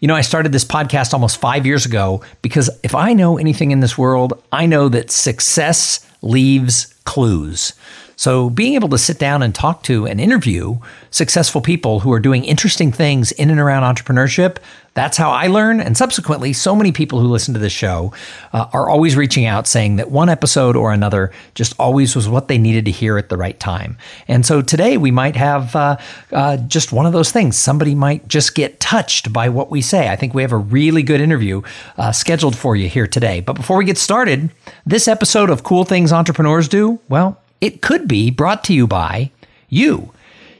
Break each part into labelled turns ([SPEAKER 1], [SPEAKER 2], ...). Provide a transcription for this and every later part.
[SPEAKER 1] You know, I started this podcast almost five years ago because if I know anything in this world, I know that success leaves clues. So, being able to sit down and talk to and interview successful people who are doing interesting things in and around entrepreneurship, that's how I learn. And subsequently, so many people who listen to this show uh, are always reaching out saying that one episode or another just always was what they needed to hear at the right time. And so today we might have uh, uh, just one of those things. Somebody might just get touched by what we say. I think we have a really good interview uh, scheduled for you here today. But before we get started, this episode of Cool Things Entrepreneurs Do, well, it could be brought to you by you.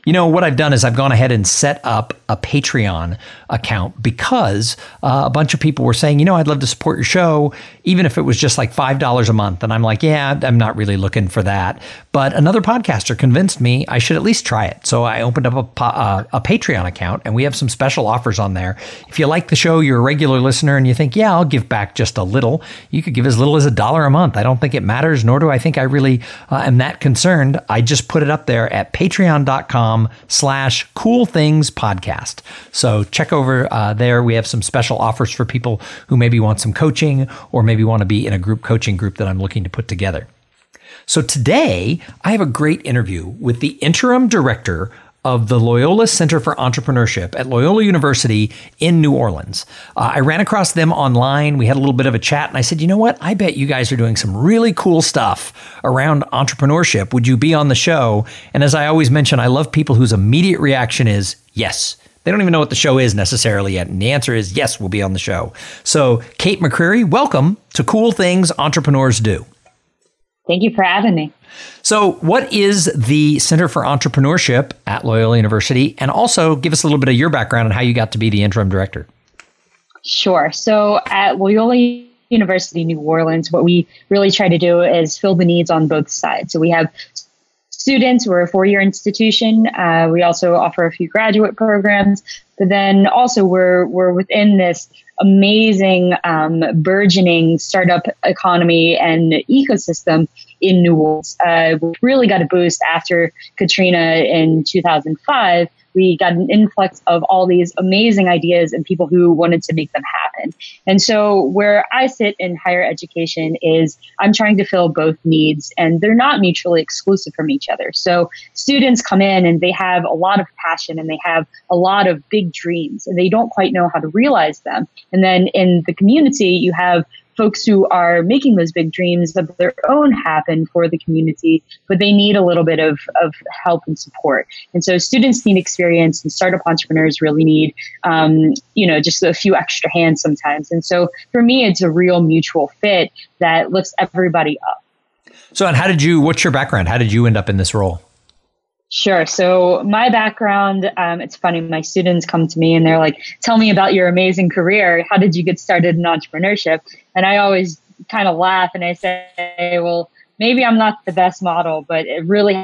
[SPEAKER 1] You know, what I've done is I've gone ahead and set up a Patreon account because uh, a bunch of people were saying, you know, I'd love to support your show, even if it was just like $5 a month. And I'm like, yeah, I'm not really looking for that. But another podcaster convinced me I should at least try it. So I opened up a, uh, a Patreon account and we have some special offers on there. If you like the show, you're a regular listener and you think, yeah, I'll give back just a little, you could give as little as a dollar a month. I don't think it matters, nor do I think I really uh, am that concerned. I just put it up there at patreon.com slash cool things podcast. So check over uh, there. We have some special offers for people who maybe want some coaching or maybe want to be in a group coaching group that I'm looking to put together. So today I have a great interview with the interim director of the Loyola Center for Entrepreneurship at Loyola University in New Orleans. Uh, I ran across them online. We had a little bit of a chat, and I said, you know what? I bet you guys are doing some really cool stuff around entrepreneurship. Would you be on the show? And as I always mention, I love people whose immediate reaction is yes. They don't even know what the show is necessarily yet. And the answer is yes, we'll be on the show. So, Kate McCreary, welcome to Cool Things Entrepreneurs Do.
[SPEAKER 2] Thank you for having me.
[SPEAKER 1] So, what is the Center for Entrepreneurship at Loyola University? And also give us a little bit of your background and how you got to be the interim director.
[SPEAKER 2] Sure. So, at Loyola University New Orleans, what we really try to do is fill the needs on both sides. So, we have students. We're a four year institution. Uh, we also offer a few graduate programs, but then also we're, we're within this amazing, um, burgeoning startup economy and ecosystem in New Orleans. Uh, really got a boost after Katrina in 2005 we got an influx of all these amazing ideas and people who wanted to make them happen. And so, where I sit in higher education is I'm trying to fill both needs, and they're not mutually exclusive from each other. So, students come in and they have a lot of passion and they have a lot of big dreams, and they don't quite know how to realize them. And then in the community, you have folks who are making those big dreams of their own happen for the community, but they need a little bit of, of help and support. And so students need experience and startup entrepreneurs really need, um, you know, just a few extra hands sometimes. And so for me, it's a real mutual fit that lifts everybody up.
[SPEAKER 1] So, and how did you, what's your background? How did you end up in this role?
[SPEAKER 2] Sure. So my background, um, it's funny. My students come to me and they're like, "Tell me about your amazing career. How did you get started in entrepreneurship?" And I always kind of laugh and I say, "Well, maybe I'm not the best model, but it really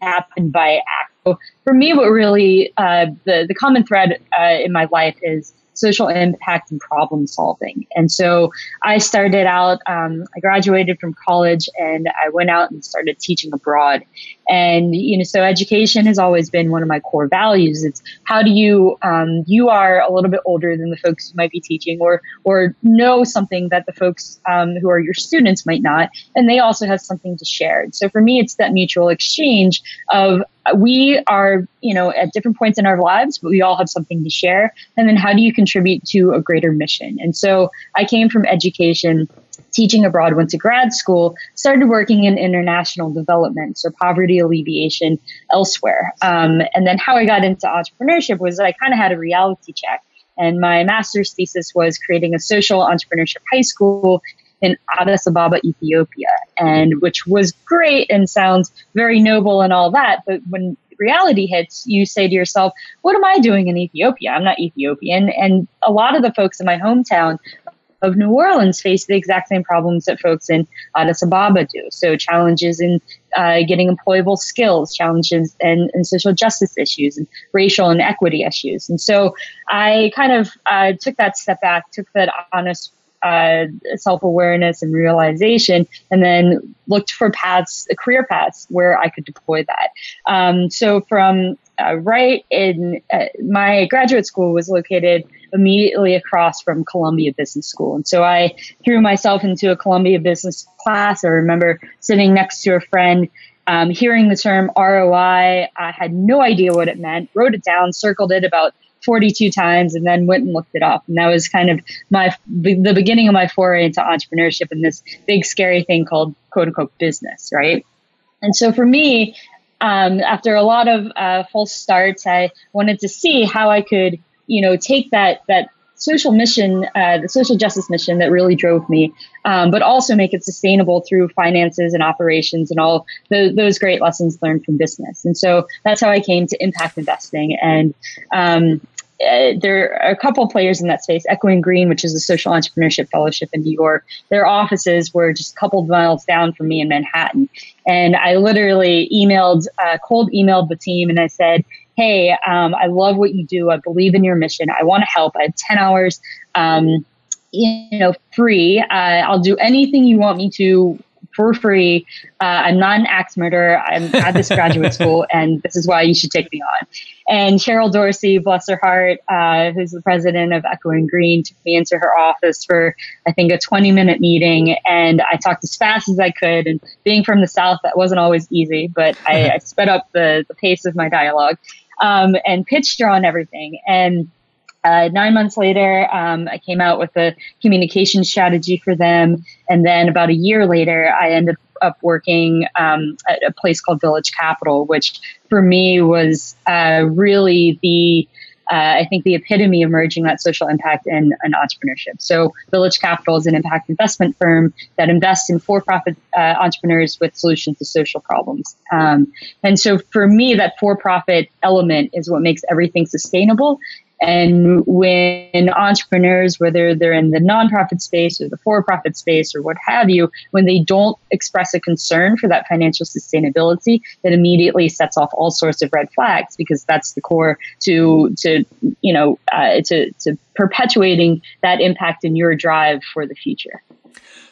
[SPEAKER 2] happened by act." For me, what really uh, the the common thread uh, in my life is social impact and problem solving. And so I started out, um, I graduated from college and I went out and started teaching abroad. And, you know, so education has always been one of my core values. It's how do you, um, you are a little bit older than the folks you might be teaching or, or know something that the folks um, who are your students might not. And they also have something to share. So for me, it's that mutual exchange of we are, you know, at different points in our lives, but we all have something to share. And then how do you contribute to a greater mission? And so I came from education teaching abroad, went to grad school, started working in international development, so poverty alleviation elsewhere. Um, and then how I got into entrepreneurship was I kind of had a reality check. And my master's thesis was creating a social entrepreneurship high school in Addis Ababa, Ethiopia, and which was great and sounds very noble and all that. But when reality hits, you say to yourself, what am I doing in Ethiopia? I'm not Ethiopian. And a lot of the folks in my hometown of New Orleans face the exact same problems that folks in Addis Ababa do. So challenges in uh, getting employable skills, challenges and, and, social justice issues, and racial and equity issues. And so I kind of uh, took that step back, took that honest uh, self awareness and realization, and then looked for paths, career paths where I could deploy that. Um, so from uh, right in uh, my graduate school was located immediately across from Columbia Business School. And so I threw myself into a Columbia Business class. I remember sitting next to a friend, um, hearing the term ROI. I had no idea what it meant, wrote it down, circled it about 42 times, and then went and looked it up. And that was kind of my the beginning of my foray into entrepreneurship and this big scary thing called quote unquote business, right? And so for me, um, after a lot of uh, false starts, I wanted to see how I could you know, take that that social mission, uh, the social justice mission that really drove me, um, but also make it sustainable through finances and operations and all the, those great lessons learned from business. And so that's how I came to impact investing. And um, uh, there are a couple players in that space. Echoing Green, which is a social entrepreneurship fellowship in New York, their offices were just a couple of miles down from me in Manhattan. And I literally emailed, uh, cold emailed the team, and I said, hey, um, I love what you do. I believe in your mission. I want to help. I have 10 hours, um, you know, free. Uh, I'll do anything you want me to for free. Uh, I'm not an axe murderer. I'm at this graduate school, and this is why you should take me on. And Cheryl Dorsey, bless her heart, uh, who's the president of Echoing Green, took me into her office for, I think, a 20 minute meeting. And I talked as fast as I could. And being from the South, that wasn't always easy, but I, I sped up the, the pace of my dialogue um, and pitched her on everything. And uh, nine months later, um, I came out with a communication strategy for them. And then about a year later, I ended up working um, at a place called Village Capital, which for me was uh, really the uh, I think the epitome of merging that social impact and, and, entrepreneurship. So, Village Capital is an impact investment firm that invests in for profit uh, entrepreneurs with solutions to social problems. Um, and so, for me, that for profit element is what makes everything sustainable and when entrepreneurs, whether they're in the nonprofit space or the for profit space or what have you, when they don't express a concern for that financial sustainability, that immediately sets off all sorts of red flags because that's the core to, to you know, uh, to, to perpetuating that impact in your drive for the future.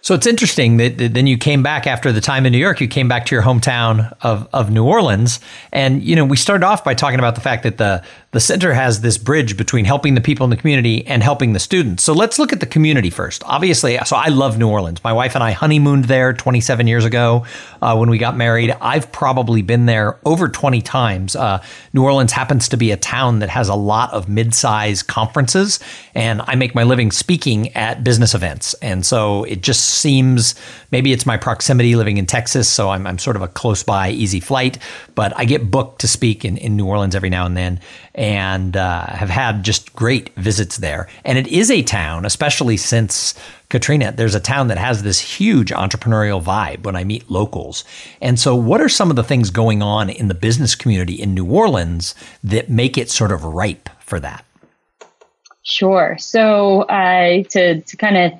[SPEAKER 1] So it's interesting that, that, then you came back after the time in New York. You came back to your hometown of, of New Orleans, and you know we started off by talking about the fact that the the center has this bridge between helping the people in the community and helping the students. So let's look at the community first. Obviously, so I love New Orleans. My wife and I honeymooned there 27 years ago uh, when we got married. I've probably been there over 20 times. Uh, New Orleans happens to be a town that has a lot of mid-size conferences, and I make my living speaking at business events, and so it just seems maybe it's my proximity living in Texas, so I'm, I'm sort of a close by, easy flight, but I get booked to speak in, in New Orleans every now and then and uh, have had just great visits there. And it is a town, especially since Katrina, there's a town that has this huge entrepreneurial vibe when I meet locals. And so, what are some of the things going on in the business community in New Orleans that make it sort of ripe for that?
[SPEAKER 2] Sure. So, uh, to, to kind of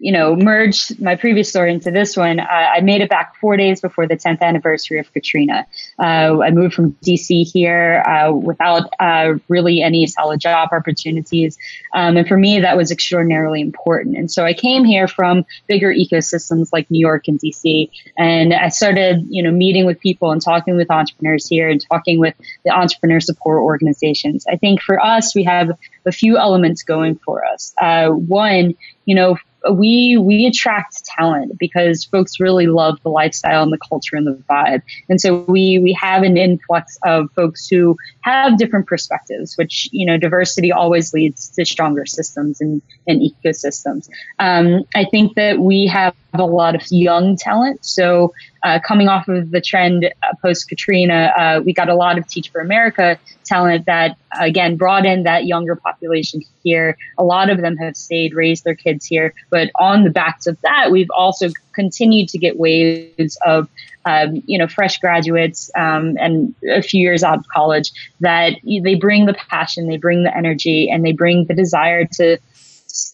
[SPEAKER 2] you know, merge my previous story into this one, uh, I made it back four days before the 10th anniversary of Katrina. Uh, I moved from DC here uh, without uh, really any solid job opportunities. Um, and for me, that was extraordinarily important. And so I came here from bigger ecosystems like New York and DC. And I started, you know, meeting with people and talking with entrepreneurs here and talking with the entrepreneur support organizations. I think for us, we have a few elements going for us. Uh, one, you know, we we attract talent because folks really love the lifestyle and the culture and the vibe. And so we we have an influx of folks who have different perspectives which you know diversity always leads to stronger systems and, and ecosystems. Um, i think that we have a lot of young talent. So uh, coming off of the trend uh, post Katrina, uh, we got a lot of Teach for America talent that, again, brought in that younger population here. A lot of them have stayed, raised their kids here. But on the backs of that, we've also continued to get waves of um, you know, fresh graduates um, and a few years out of college that they bring the passion, they bring the energy, and they bring the desire to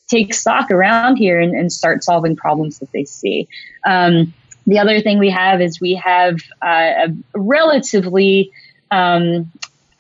[SPEAKER 2] take stock around here and, and start solving problems that they see. Um, the other thing we have is we have uh, a relatively um,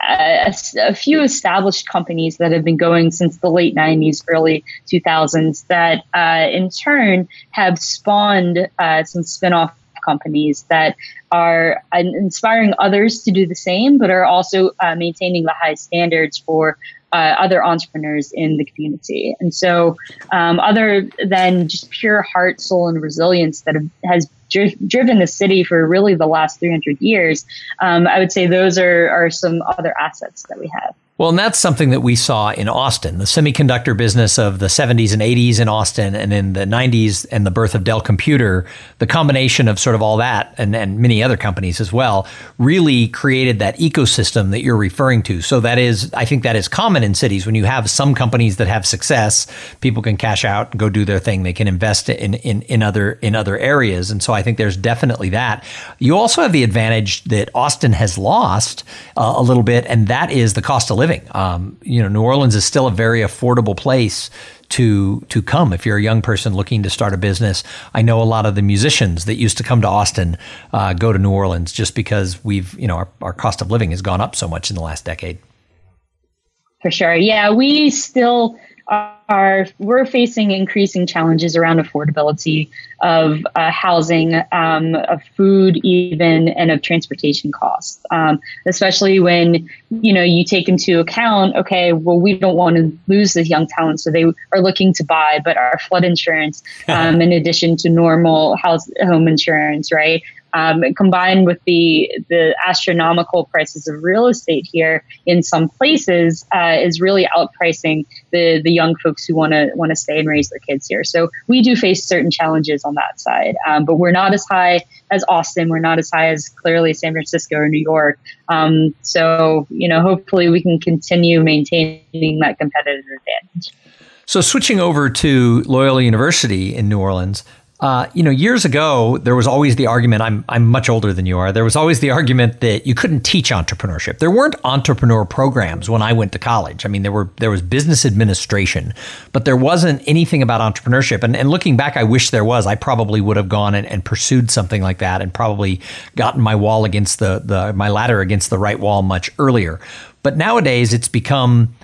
[SPEAKER 2] a, a, few established companies that have been going since the late 90s, early 2000s that uh, in turn have spawned uh, some spinoff companies that are inspiring others to do the same, but are also uh, maintaining the high standards for uh, other entrepreneurs in the community. And so, um, other than just pure heart, soul, and resilience that have, has dri- driven the city for really the last 300 years, um, I would say those are, are some other assets that we have.
[SPEAKER 1] Well, and that's something that we saw in Austin, the semiconductor business of the 70s and 80s in Austin, and in the 90s and the birth of Dell Computer, the combination of sort of all that and, and many other companies as well really created that ecosystem that you're referring to. So that is, I think that is common in cities. When you have some companies that have success, people can cash out go do their thing. They can invest in, in, in other in other areas. And so I think there's definitely that. You also have the advantage that Austin has lost uh, a little bit, and that is the cost of living. Um, you know, New Orleans is still a very affordable place to to come if you're a young person looking to start a business. I know a lot of the musicians that used to come to Austin uh, go to New Orleans just because we've you know our, our cost of living has gone up so much in the last decade.
[SPEAKER 2] For sure, yeah, we still are we're facing increasing challenges around affordability of uh, housing, um, of food, even, and of transportation costs. Um, especially when you know you take into account, okay, well, we don't want to lose this young talent, so they are looking to buy, but our flood insurance, um, in addition to normal house home insurance, right? um, combined with the the astronomical prices of real estate here in some places uh, is really outpricing the the young folks who want to want to stay and raise their kids here. So we do face certain challenges on that side, um, but we're not as high as Austin. We're not as high as clearly San Francisco or New York. Um, so you know, hopefully we can continue maintaining that competitive advantage.
[SPEAKER 1] So switching over to Loyola University in New Orleans, uh, you know, years ago, there was always the argument. I'm I'm much older than you are. There was always the argument that you couldn't teach entrepreneurship. There weren't entrepreneur programs when I went to college. I mean, there were there was business administration, but there wasn't anything about entrepreneurship. And, and looking back, I wish there was. I probably would have gone and, and pursued something like that, and probably gotten my wall against the the my ladder against the right wall much earlier. But nowadays, it's become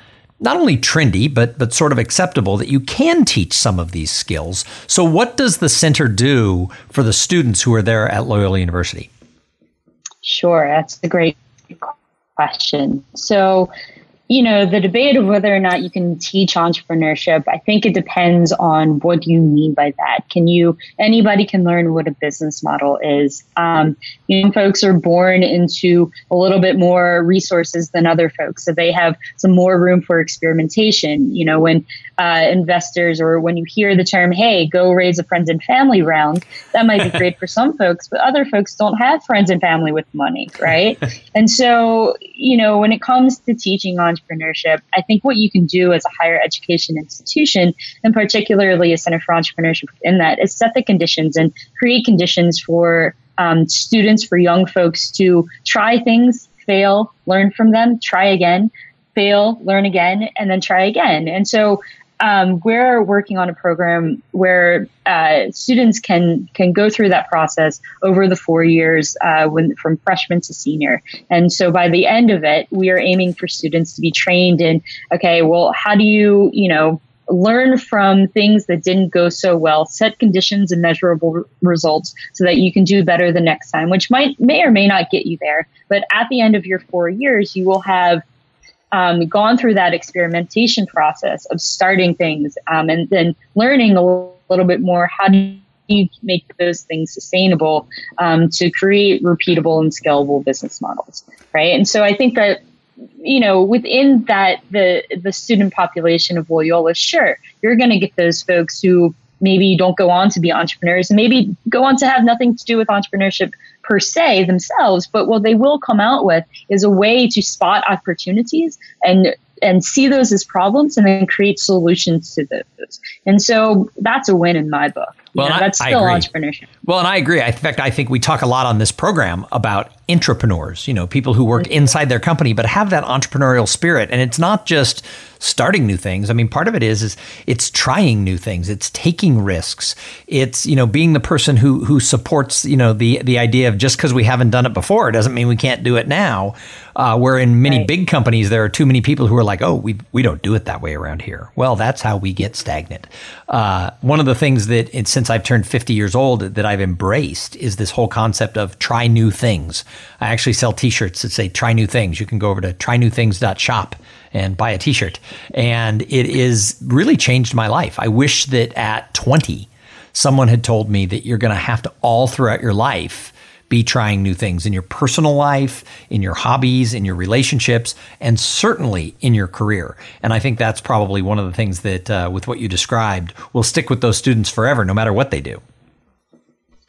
[SPEAKER 1] not only trendy, but but sort of acceptable that you can teach some of these skills. So, what does the center do for the students who are there at Loyola University?
[SPEAKER 2] Sure, that's a great question. So, you know, the debate of whether or not you can teach entrepreneurship, I think it depends on what you mean by that. Can you, anybody can learn what a business model is. Um, young folks are born into a little bit more resources than other folks. So they have some more room for experimentation. You know, when uh, investors or when you hear the term, hey, go raise a friends and family round, that might be great for some folks, but other folks don't have friends and family with money, right? and so, you know, when it comes to teaching entrepreneurship, I think what you can do as a higher education institution, and particularly a Center for Entrepreneurship in that, is set the conditions and create conditions for um, students, for young folks to try things, fail, learn from them, try again, fail, learn again, and then try again. And so um, we're working on a program where uh, students can can go through that process over the four years uh, when, from freshman to senior. And so by the end of it, we are aiming for students to be trained in okay, well, how do you you know learn from things that didn't go so well, set conditions and measurable results so that you can do better the next time, which might may or may not get you there. But at the end of your four years, you will have um, gone through that experimentation process of starting things um, and then learning a little bit more how do you make those things sustainable um, to create repeatable and scalable business models right? And so i think that you know within that the the student population of loyola sure you're going to get those folks who maybe don't go on to be entrepreneurs and maybe go on to have nothing to do with entrepreneurship per se themselves, but what they will come out with is a way to spot opportunities and and see those as problems and then create solutions to those. And so that's a win in my book. Well, know, that's still entrepreneurship.
[SPEAKER 1] Well, and I agree. In fact, I think we talk a lot on this program about entrepreneurs, you know, people who work inside their company but have that entrepreneurial spirit. And it's not just starting new things. I mean, part of it is is it's trying new things. It's taking risks. It's, you know, being the person who who supports, you know, the the idea of just because we haven't done it before doesn't mean we can't do it now. Uh, where in many right. big companies there are too many people who are like, oh, we we don't do it that way around here. Well, that's how we get stagnant. Uh, one of the things that it, since I've turned 50 years old that I've embraced is this whole concept of try new things. I actually sell T-shirts that say "Try new things." You can go over to trynewthings.shop and buy a T-shirt, and it is really changed my life. I wish that at 20, someone had told me that you're going to have to all throughout your life be trying new things in your personal life, in your hobbies, in your relationships, and certainly in your career. And I think that's probably one of the things that, uh, with what you described, will stick with those students forever, no matter what they do.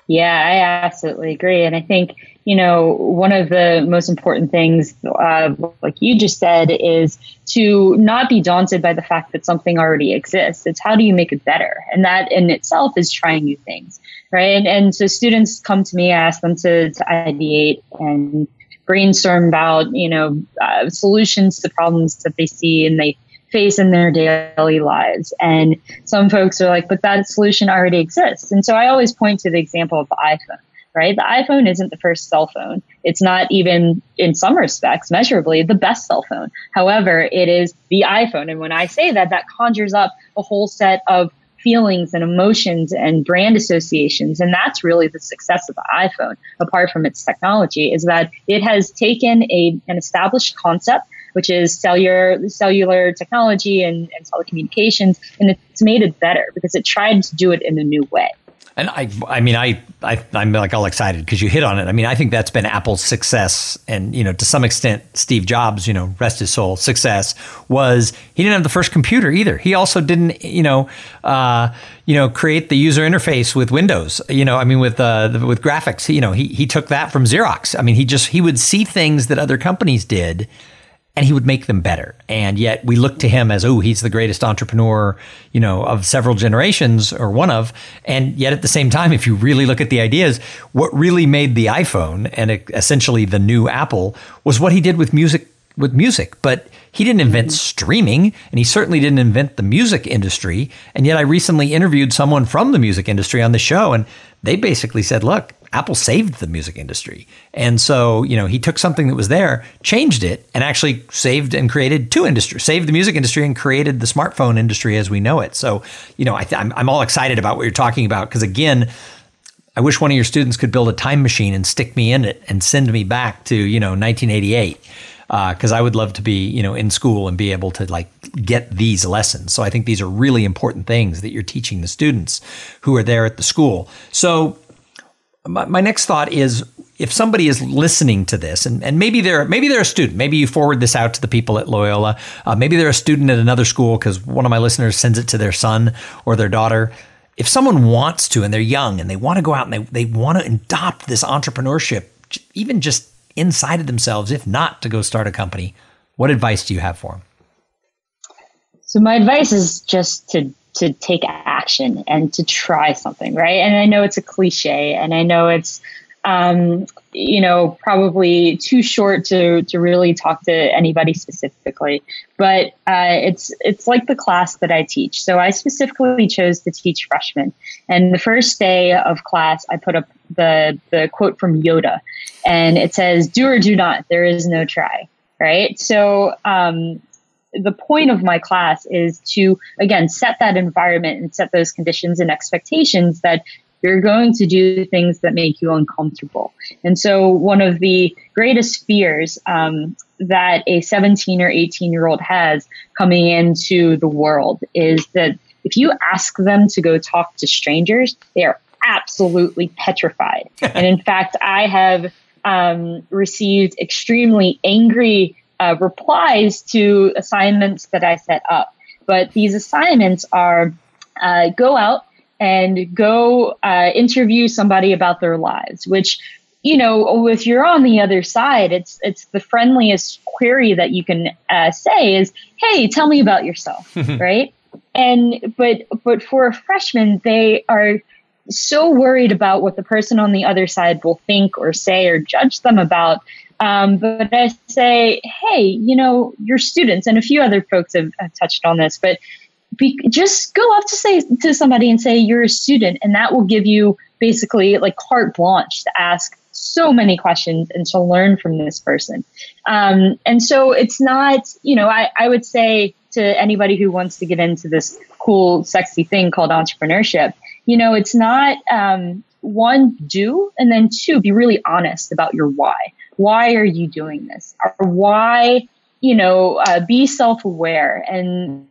[SPEAKER 2] Yeah, I absolutely agree. And I think, you know, one of the most important things, uh, like you just said, is to not be daunted by the fact that something already exists. It's how do you make it better? And that in itself is trying new things, right? And, and so students come to me, I ask them to, to ideate and brainstorm about, you know, uh, solutions to problems that they see and they face in their daily lives. And some folks are like, but that solution already exists. And so I always point to the example of the iPhone, right? The iPhone isn't the first cell phone. It's not even, in some respects, measurably the best cell phone. However, it is the iPhone. And when I say that, that conjures up a whole set of feelings and emotions and brand associations. And that's really the success of the iPhone, apart from its technology, is that it has taken a, an established concept which is cellular cellular technology and, and telecommunications, and it's made it better because it tried to do it in a new way.
[SPEAKER 1] And I, I mean, I, I am like all excited because you hit on it. I mean, I think that's been Apple's success, and you know, to some extent, Steve Jobs, you know, rest his soul, success was he didn't have the first computer either. He also didn't, you know, uh, you know, create the user interface with Windows. You know, I mean, with uh, with graphics. You know, he he took that from Xerox. I mean, he just he would see things that other companies did and he would make them better. And yet we look to him as, oh, he's the greatest entrepreneur, you know, of several generations or one of. And yet at the same time, if you really look at the ideas, what really made the iPhone and essentially the new Apple was what he did with music with music, but he didn't invent mm-hmm. streaming and he certainly didn't invent the music industry. And yet I recently interviewed someone from the music industry on the show and they basically said, look, Apple saved the music industry. And so, you know, he took something that was there, changed it, and actually saved and created two industries, saved the music industry and created the smartphone industry as we know it. So, you know, I th- I'm, I'm all excited about what you're talking about because, again, I wish one of your students could build a time machine and stick me in it and send me back to, you know, 1988 because uh, I would love to be, you know, in school and be able to like get these lessons. So I think these are really important things that you're teaching the students who are there at the school. So my, my next thought is if somebody is listening to this and, and maybe they're maybe they're a student. Maybe you forward this out to the people at loyola. Uh, maybe they're a student at another school because one of my listeners sends it to their son or their daughter. If someone wants to and they're young and they want to go out and they, they want to adopt this entrepreneurship even just inside of themselves if not to go start a company what advice do you have for them
[SPEAKER 2] so my advice is just to to take and to try something, right? And I know it's a cliche, and I know it's um, you know probably too short to to really talk to anybody specifically, but uh, it's it's like the class that I teach. So I specifically chose to teach freshmen, and the first day of class, I put up the the quote from Yoda, and it says, "Do or do not. There is no try." Right. So um, the point of my class is to again set that environment and set those conditions and expectations that you're going to do things that make you uncomfortable. And so, one of the greatest fears um, that a 17 or 18 year old has coming into the world is that if you ask them to go talk to strangers, they are absolutely petrified. and in fact, I have um, received extremely angry uh, replies to assignments that I set up. But these assignments are uh, go out and go uh, interview somebody about their lives, which you know, if you're on the other side, it's it's the friendliest query that you can uh, say is, "Hey, tell me about yourself," right? And but but for a freshman, they are so worried about what the person on the other side will think or say or judge them about. Um, but I say, hey, you know, your students, and a few other folks have, have touched on this, but be, just go up to say to somebody and say you're a student, and that will give you basically like carte blanche to ask so many questions and to learn from this person. Um, and so it's not, you know, I, I would say to anybody who wants to get into this cool, sexy thing called entrepreneurship, you know, it's not um, one, do, and then two, be really honest about your why. Why are you doing this? Or why, you know, uh, be self aware. And,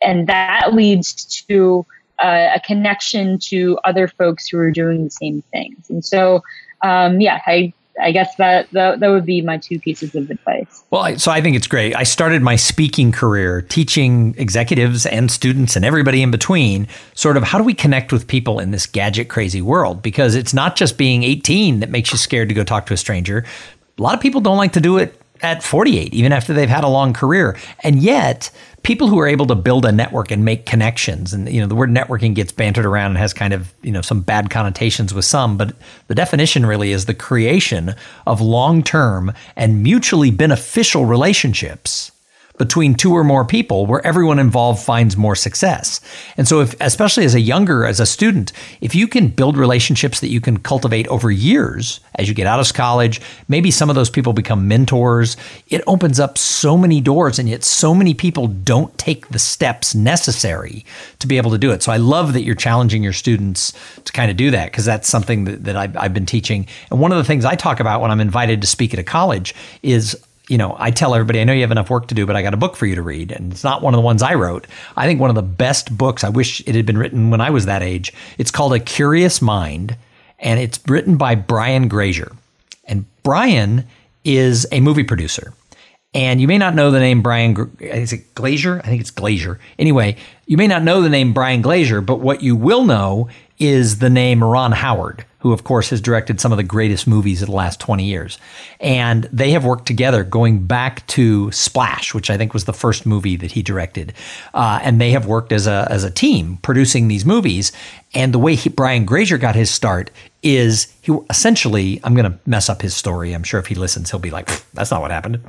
[SPEAKER 2] and that leads to uh, a connection to other folks who are doing the same things. And so, um, yeah, I I guess that, that that would be my two pieces of advice.
[SPEAKER 1] Well, so I think it's great. I started my speaking career teaching executives and students and everybody in between sort of how do we connect with people in this gadget crazy world because it's not just being 18 that makes you scared to go talk to a stranger. A lot of people don't like to do it at 48 even after they've had a long career. And yet, people who are able to build a network and make connections and you know the word networking gets bantered around and has kind of you know some bad connotations with some but the definition really is the creation of long-term and mutually beneficial relationships between two or more people where everyone involved finds more success. And so if especially as a younger as a student, if you can build relationships that you can cultivate over years as you get out of college, maybe some of those people become mentors, it opens up so many doors and yet so many people don't take the steps necessary to be able to do it. So I love that you're challenging your students to kind of do that because that's something that, that I've, I've been teaching. And one of the things I talk about when I'm invited to speak at a college is you know, I tell everybody, I know you have enough work to do, but I got a book for you to read. And it's not one of the ones I wrote. I think one of the best books, I wish it had been written when I was that age. It's called A Curious Mind, and it's written by Brian Grazer. And Brian is a movie producer. And you may not know the name Brian, is it Glazer? I think it's Glazer. Anyway, you may not know the name Brian Glazer, but what you will know is the name Ron Howard who, of course, has directed some of the greatest movies of the last 20 years. And they have worked together going back to Splash, which I think was the first movie that he directed. Uh, and they have worked as a, as a team producing these movies. And the way he, Brian Grazer got his start is he essentially, I'm going to mess up his story. I'm sure if he listens, he'll be like, that's not what happened.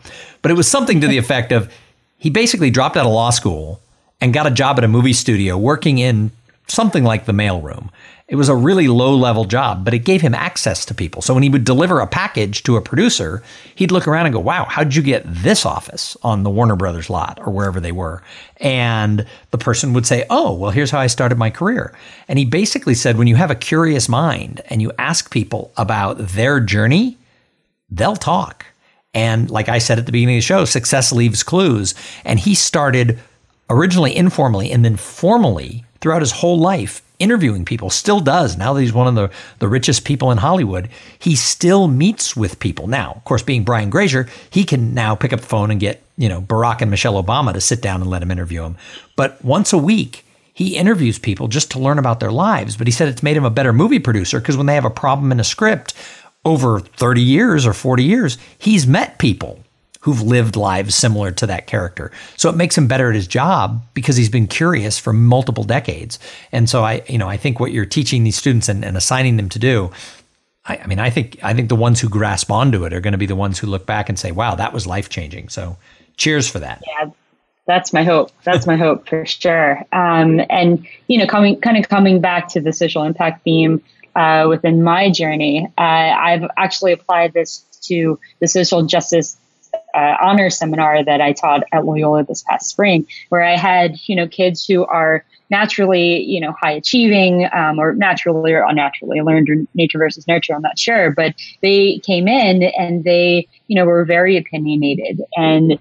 [SPEAKER 1] But it was something to the effect of he basically dropped out of law school and got a job at a movie studio working in something like the mailroom. It was a really low level job, but it gave him access to people. So when he would deliver a package to a producer, he'd look around and go, wow, how'd you get this office on the Warner Brothers lot or wherever they were? And the person would say, oh, well, here's how I started my career. And he basically said, when you have a curious mind and you ask people about their journey, they'll talk. And like I said at the beginning of the show, success leaves clues. And he started originally informally and then formally throughout his whole life interviewing people, still does. Now that he's one of the, the richest people in Hollywood, he still meets with people. Now, of course, being Brian Grazer, he can now pick up the phone and get, you know, Barack and Michelle Obama to sit down and let him interview him. But once a week, he interviews people just to learn about their lives. But he said it's made him a better movie producer because when they have a problem in a script over 30 years or 40 years, he's met people who've lived lives similar to that character. So it makes him better at his job because he's been curious for multiple decades. And so I, you know, I think what you're teaching these students and, and assigning them to do, I, I, mean, I think I think the ones who grasp onto it are going to be the ones who look back and say, "Wow, that was life changing." So, cheers for that.
[SPEAKER 2] Yeah, that's my hope. That's my hope for sure. Um, and you know, coming kind of coming back to the social impact theme uh, within my journey, uh, I've actually applied this to the social justice uh, honor seminar that I taught at Loyola this past spring, where I had you know kids who are naturally you know high achieving um, or naturally or unnaturally learned nature versus nurture. I'm not sure, but they came in and they you know were very opinionated and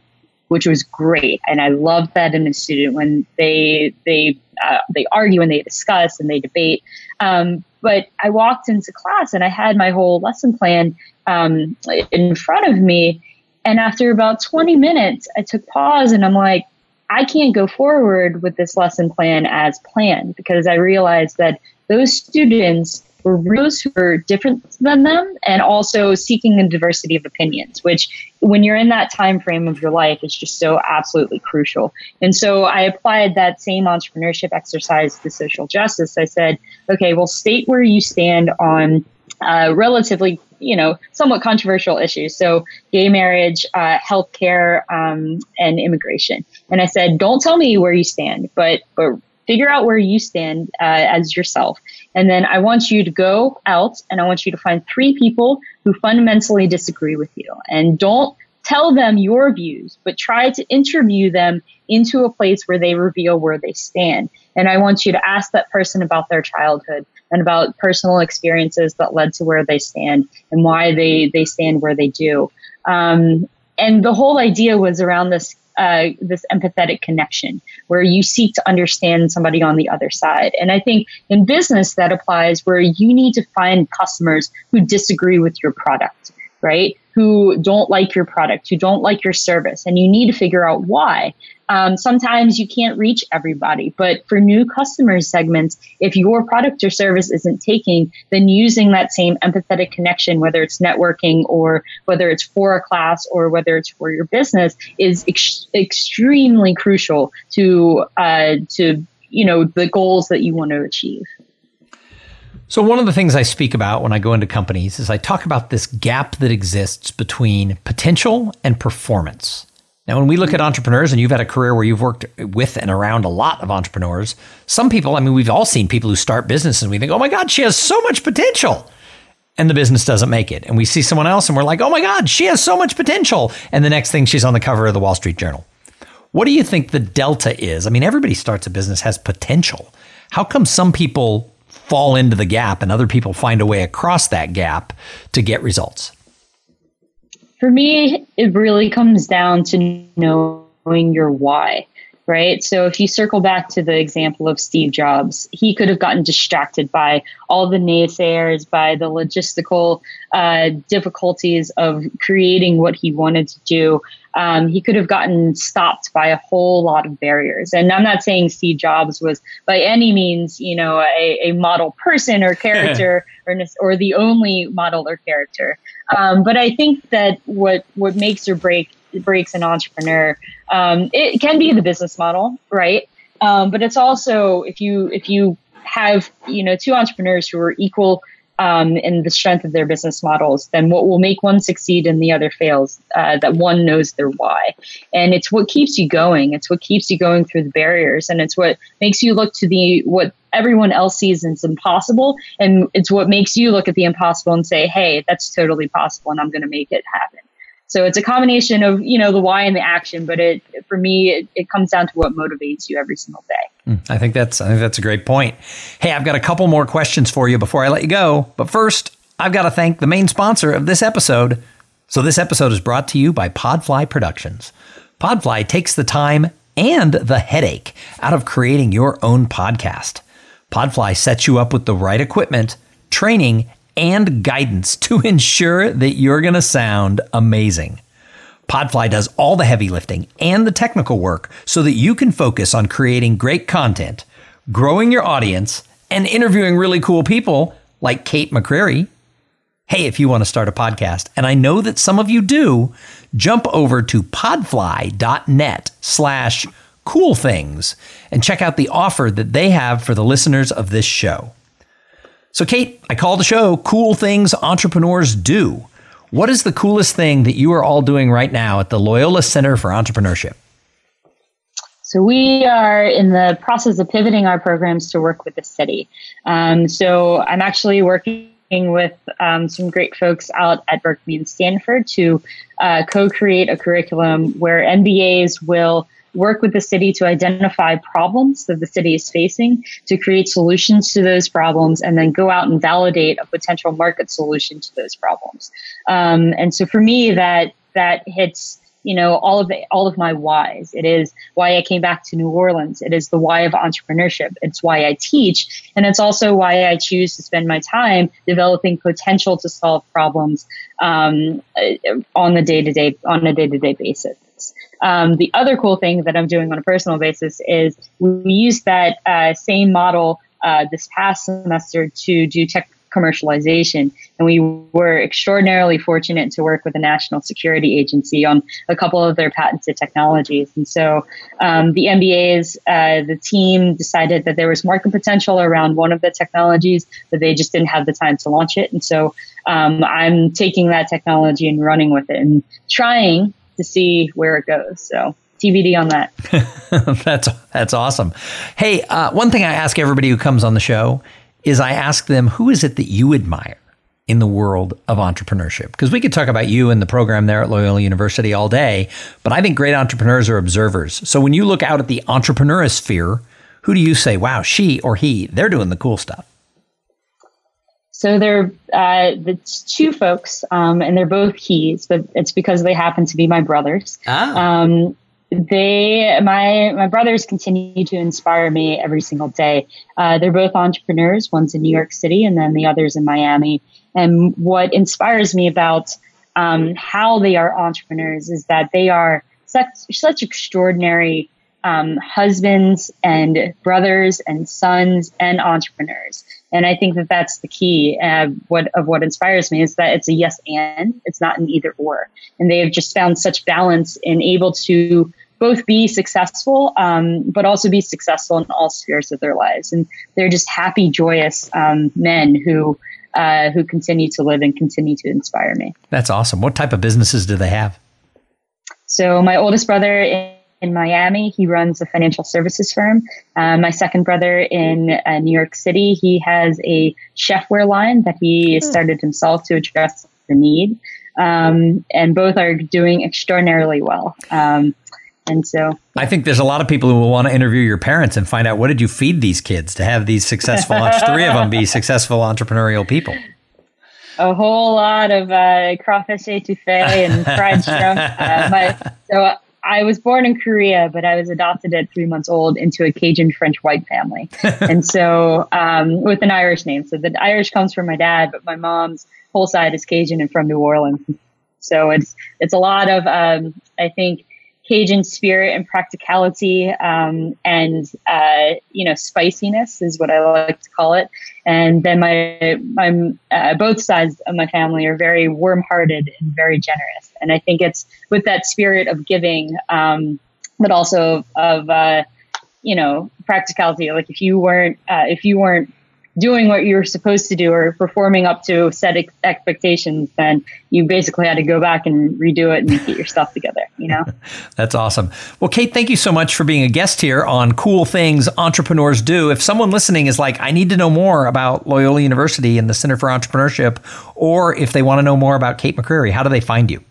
[SPEAKER 2] which was great, and I love that in a student when they they uh, they argue and they discuss and they debate. Um, but I walked into class and I had my whole lesson plan um, in front of me and after about 20 minutes, I took pause and I'm like, I can't go forward with this lesson plan as planned because I realized that those students were those who were different than them and also seeking a diversity of opinions which when you're in that time frame of your life is just so absolutely crucial. And so i applied that same entrepreneurship exercise to social justice. I said okay well state where you stand on uh, relatively, you know, somewhat controversial issues. So, gay marriage, uh, healthcare, um, and immigration. And I said, don't tell me where you stand, but but figure out where you stand uh, as yourself. And then I want you to go out and I want you to find three people who fundamentally disagree with you, and don't tell them your views, but try to interview them into a place where they reveal where they stand. And I want you to ask that person about their childhood and about personal experiences that led to where they stand and why they, they stand where they do. Um, and the whole idea was around this uh, this empathetic connection where you seek to understand somebody on the other side. And I think in business that applies where you need to find customers who disagree with your product, right? Who don't like your product, who don't like your service, and you need to figure out why. Um, sometimes you can't reach everybody, but for new customer segments, if your product or service isn't taking, then using that same empathetic connection, whether it's networking or whether it's for a class or whether it's for your business, is ex- extremely crucial to uh, to you know the goals that you want to achieve.
[SPEAKER 1] So, one of the things I speak about when I go into companies is I talk about this gap that exists between potential and performance. Now, when we look at entrepreneurs, and you've had a career where you've worked with and around a lot of entrepreneurs, some people, I mean, we've all seen people who start businesses and we think, oh my God, she has so much potential. And the business doesn't make it. And we see someone else and we're like, oh my God, she has so much potential. And the next thing she's on the cover of the Wall Street Journal. What do you think the delta is? I mean, everybody starts a business has potential. How come some people fall into the gap and other people find a way across that gap to get results?
[SPEAKER 2] For me, it really comes down to knowing your why, right? So if you circle back to the example of Steve Jobs, he could have gotten distracted by all the naysayers, by the logistical uh, difficulties of creating what he wanted to do. Um, he could have gotten stopped by a whole lot of barriers. And I'm not saying Steve Jobs was by any means, you know, a, a model person or character or, or the only model or character. Um, but I think that what what makes or break breaks an entrepreneur, um, it can be the business model, right? Um, but it's also if you if you have you know two entrepreneurs who are equal um, in the strength of their business models, then what will make one succeed and the other fails, uh, that one knows their why. And it's what keeps you going. It's what keeps you going through the barriers. And it's what makes you look to the, what everyone else sees as impossible. And it's what makes you look at the impossible and say, hey, that's totally possible and I'm going to make it happen. So it's a combination of, you know, the why and the action, but it, for me, it, it comes down to what motivates you every single day.
[SPEAKER 1] Hmm, I think that's I think that's a great point. Hey, I've got a couple more questions for you before I let you go. But first, I've got to thank the main sponsor of this episode. So this episode is brought to you by Podfly Productions. Podfly takes the time and the headache out of creating your own podcast. Podfly sets you up with the right equipment, training, and guidance to ensure that you're going to sound amazing. Podfly does all the heavy lifting and the technical work so that you can focus on creating great content, growing your audience, and interviewing really cool people like Kate McCreary. Hey, if you want to start a podcast, and I know that some of you do, jump over to podfly.net slash cool things and check out the offer that they have for the listeners of this show. So, Kate, I call the show Cool Things Entrepreneurs Do. What is the coolest thing that you are all doing right now at the Loyola Center for Entrepreneurship?
[SPEAKER 2] So we are in the process of pivoting our programs to work with the city. Um, so I'm actually working with um, some great folks out at Berkeley and Stanford to uh, co-create a curriculum where MBAs will work with the city to identify problems that the city is facing, to create solutions to those problems, and then go out and validate a potential market solution to those problems. Um, and so for me, that that hits you know all of the, all of my whys. It is why i came back to new orleans. It is the why of entrepreneurship. It's why i teach and it's also why i choose to spend my time developing potential to solve problems um, on the day-to-day on a day-to-day basis Um, the other cool thing that I'm doing on a personal basis is we use that uh, same model uh, this past semester to do tech commercialization. And we were extraordinarily fortunate to work with the National Security Agency on a couple of their patented technologies. And so um, the MBAs, uh, the team decided that there was market potential around one of the technologies, but they just didn't have the time to launch it. And so um, I'm taking that technology and running with it and trying to see where it goes. So TBD on that.
[SPEAKER 1] that's that's awesome. Hey, uh, one thing I ask everybody who comes on the show is I ask them, who is it that you admire in the world of entrepreneurship? Because we could talk about you and the program there at Loyola University all day, but I think great entrepreneurs are observers. So when you look out at the entrepreneur sphere, who do you say, wow, she or he, they're doing the cool stuff?
[SPEAKER 2] So they're uh, the two folks, um, and they're both he's, but it's because they happen to be my brothers. Ah. Um, they my my brothers continue to inspire me every single day. Uh, they're both entrepreneurs. One's in New York City, and then the other's in Miami. And what inspires me about um, how they are entrepreneurs is that they are such such extraordinary um, husbands and brothers and sons and entrepreneurs. And I think that that's the key. Uh, what of what inspires me is that it's a yes and it's not an either or. And they have just found such balance in able to both be successful, um, but also be successful in all spheres of their lives. And they're just happy, joyous um, men who uh, who continue to live and continue to inspire me.
[SPEAKER 1] That's awesome. What type of businesses do they have?
[SPEAKER 2] So my oldest brother in, in Miami, he runs a financial services firm. Uh, my second brother in uh, New York City, he has a chefware line that he hmm. started himself to address the need. Um, and both are doing extraordinarily well. Um, and so
[SPEAKER 1] I think there's a lot of people who will want to interview your parents and find out what did you feed these kids to have these successful, three of them be successful entrepreneurial people.
[SPEAKER 2] A whole lot of uh, crawfish etouffee and fried shrimp. Uh, my, so I was born in Korea, but I was adopted at three months old into a Cajun French white family, and so um, with an Irish name. So the Irish comes from my dad, but my mom's whole side is Cajun and from New Orleans. So it's it's a lot of um, I think Cajun spirit and practicality um, and uh, you know spiciness is what I like to call it. And then my my uh, both sides of my family are very warm-hearted and very generous. And I think it's with that spirit of giving, um, but also of uh, you know practicality. Like if you weren't uh, if you weren't doing what you were supposed to do or performing up to set ex- expectations, then you basically had to go back and redo it and get your stuff together, you know?
[SPEAKER 1] That's awesome. Well, Kate, thank you so much for being a guest here on Cool Things Entrepreneurs Do. If someone listening is like, I need to know more about Loyola University and the Center for Entrepreneurship, or if they want to know more about Kate McCreary, how do they find you?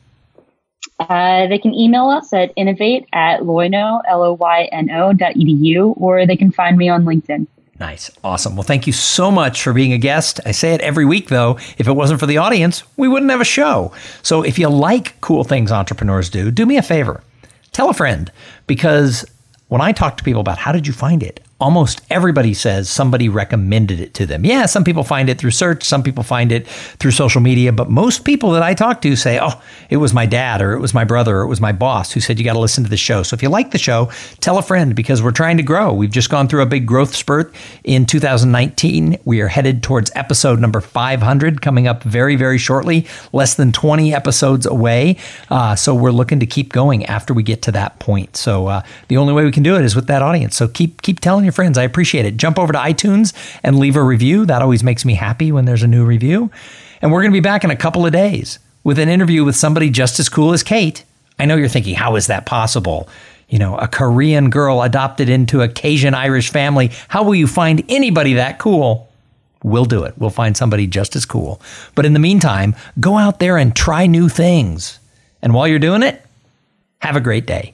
[SPEAKER 2] Uh, they can email us at innovate at loyno, L-O-Y-N-O dot edu, or they can find me on LinkedIn.
[SPEAKER 1] Nice. Awesome. Well, thank you so much for being a guest. I say it every week, though. If it wasn't for the audience, we wouldn't have a show. So if you like cool things entrepreneurs do, do me a favor. Tell a friend because when I talk to people about how did you find it, almost everybody says somebody recommended it to them. Yeah, some people find it through search, some people find it through social media, but most people that I talk to say, oh, it was my dad or it was my brother or it was my boss who said you got to listen to the show. So if you like the show, tell a friend because we're trying to grow. We've just gone through a big growth spurt in 2019. We are headed towards episode number 500 coming up very, very shortly, less than 20 episodes away. Uh, so we're looking to keep going after we get to that point. So uh, the only way we can do it is with that audience. So keep keep telling your your friends. I appreciate it. Jump over to iTunes and leave a review. That always makes me happy when there's a new review. And we're going to be back in a couple of days with an interview with somebody just as cool as Kate. I know you're thinking, how is that possible? You know, a Korean girl adopted into a Cajun Irish family. How will you find anybody that cool? We'll do it. We'll find somebody just as cool. But in the meantime, go out there and try new things. And while you're doing it, have a great day.